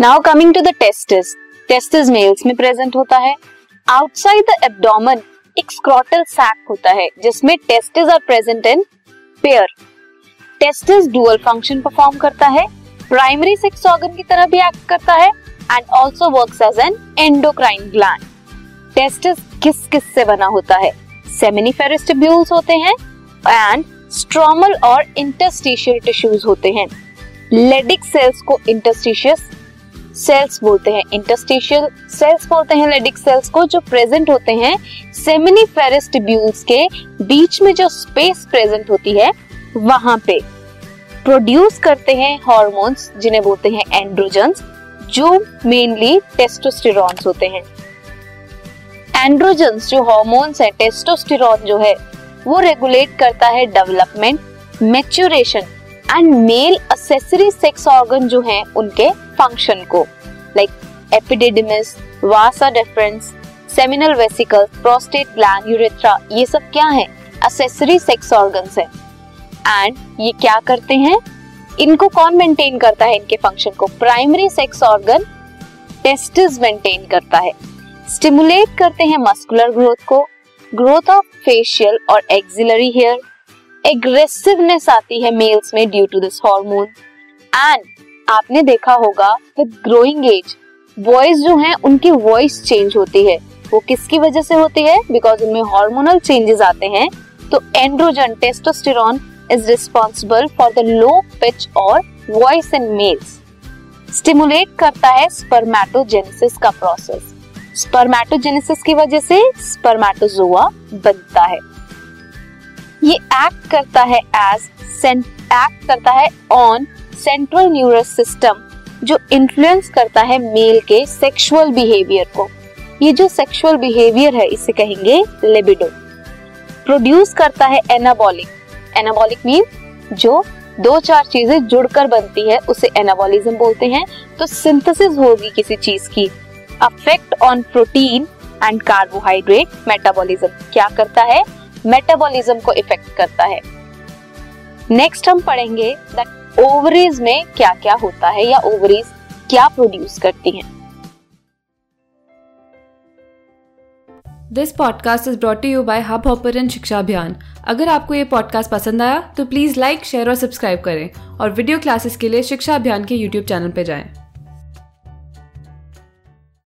Now coming to the testis testis males में present होता है। आउटसाइड द एब्डोमेन एक स्क्रॉटल सैक होता है, जिसमें testis are present in pair testis dual function perform करता है प्राइमरी सेक्स ऑर्गन की तरह भी एक्ट करता है and also work as an endocrine gland testis किस किस से बना होता है? सेमिनिफेरस टिब्यूल्स होते हैं एंड स्ट्रोमल और इंटरस्टिशियल टिश्यूज होते हैं। लेडिक सेल्स को इंटरस्टिशियस सेल्स बोलते हैं इंटरस्टिशियल सेल्स बोलते हैं लेडिक सेल्स को जो प्रेजेंट होते हैं सेमिनिफेरस टिब्यूल्स के बीच में जो स्पेस प्रेजेंट होती है, वहाँ पे प्रोड्यूस करते हैं हॉर्मोन्स जिन्हें बोलते हैं एंड्रोजन्स जो मेनली टेस्टोस्टेरॉन्स होते हैं। एंड्रोजन्स जो हॉर्मोन्स है टेस्टोस्टेरॉन जो है, वो रेगुलेट करता है development maturation and male accessory sex organ जो हैं, उनके फ़ंक्शन को like epididymis vasa deferens seminal vesicle prostate gland urethra ये सब क्या है? असेसरी सेक्स ऑर्गन्स है। एंड ये क्या करते हैं? इनको कौन मेंटेन करता है इनके फ़ंक्शन को? Primary sex organ testis maintain करता है। स्टिमुलेट करते हैं मस्कुलर ग्रोथ को। ग्रोथ ऑफ़ फेशियल और एक्सिलरी हेयर एग्रेसिवनेस आती है मेल्स में due to this hormone and आपने देखा होगा विद ग्रोइंग एज बॉयज़ जो हैं, उनकी वॉइस चेंज होती है। वो किसकी वजह से होती है? बिकॉज़ उनमें हार्मोनल चेंजेस आते हैं। तो androgen testosterone is responsible for the low pitch और वॉइस इन मेल्स स्टिमुलेट करता है स्पर्मेटोजेनेसिस का प्रोसेस स्पर्मेटोजेनेसिस की वजह से स्पर्मेटोजोआ बनता है। ये एक्ट करता है एज एक्ट करता है ऑन सेंट्रल न्यूरस सिस्टम जो इन्फ्लुएंस करता है मेल के सेक्सुअल बिहेवियर को। ये जो सेक्सुअल बिहेवियर है, इसे कहेंगे लिबिडो प्रोड्यूस करता है एनाबॉलिक एनाबॉलिक मीन जो दो चार चीज़ें जुड़कर बनती है, उसे एनाबॉलिज्म बोलते हैं। तो सिंथेसिस होगी किसी चीज़ की। Affect on protein and carbohydrate metabolism क्या करता है? मेटाबॉलिज्म को इफ़ेक्ट करता है। नेक्स्ट हम पढ़ेंगे दैट ओवरीज में क्या क्या होता है या ओवरीज क्या प्रोड्यूस करती हैं this podcast is brought you by hub hopper शिक्षा अभियान अगर आपको ये पॉडकास्ट पसंद आया तो प्लीज़ लाइक शेयर और सब्सक्राइब करें और वीडियो क्लासेस के लिए शिक्षा अभियान के यूट्यूब चैनल पर जाएँ।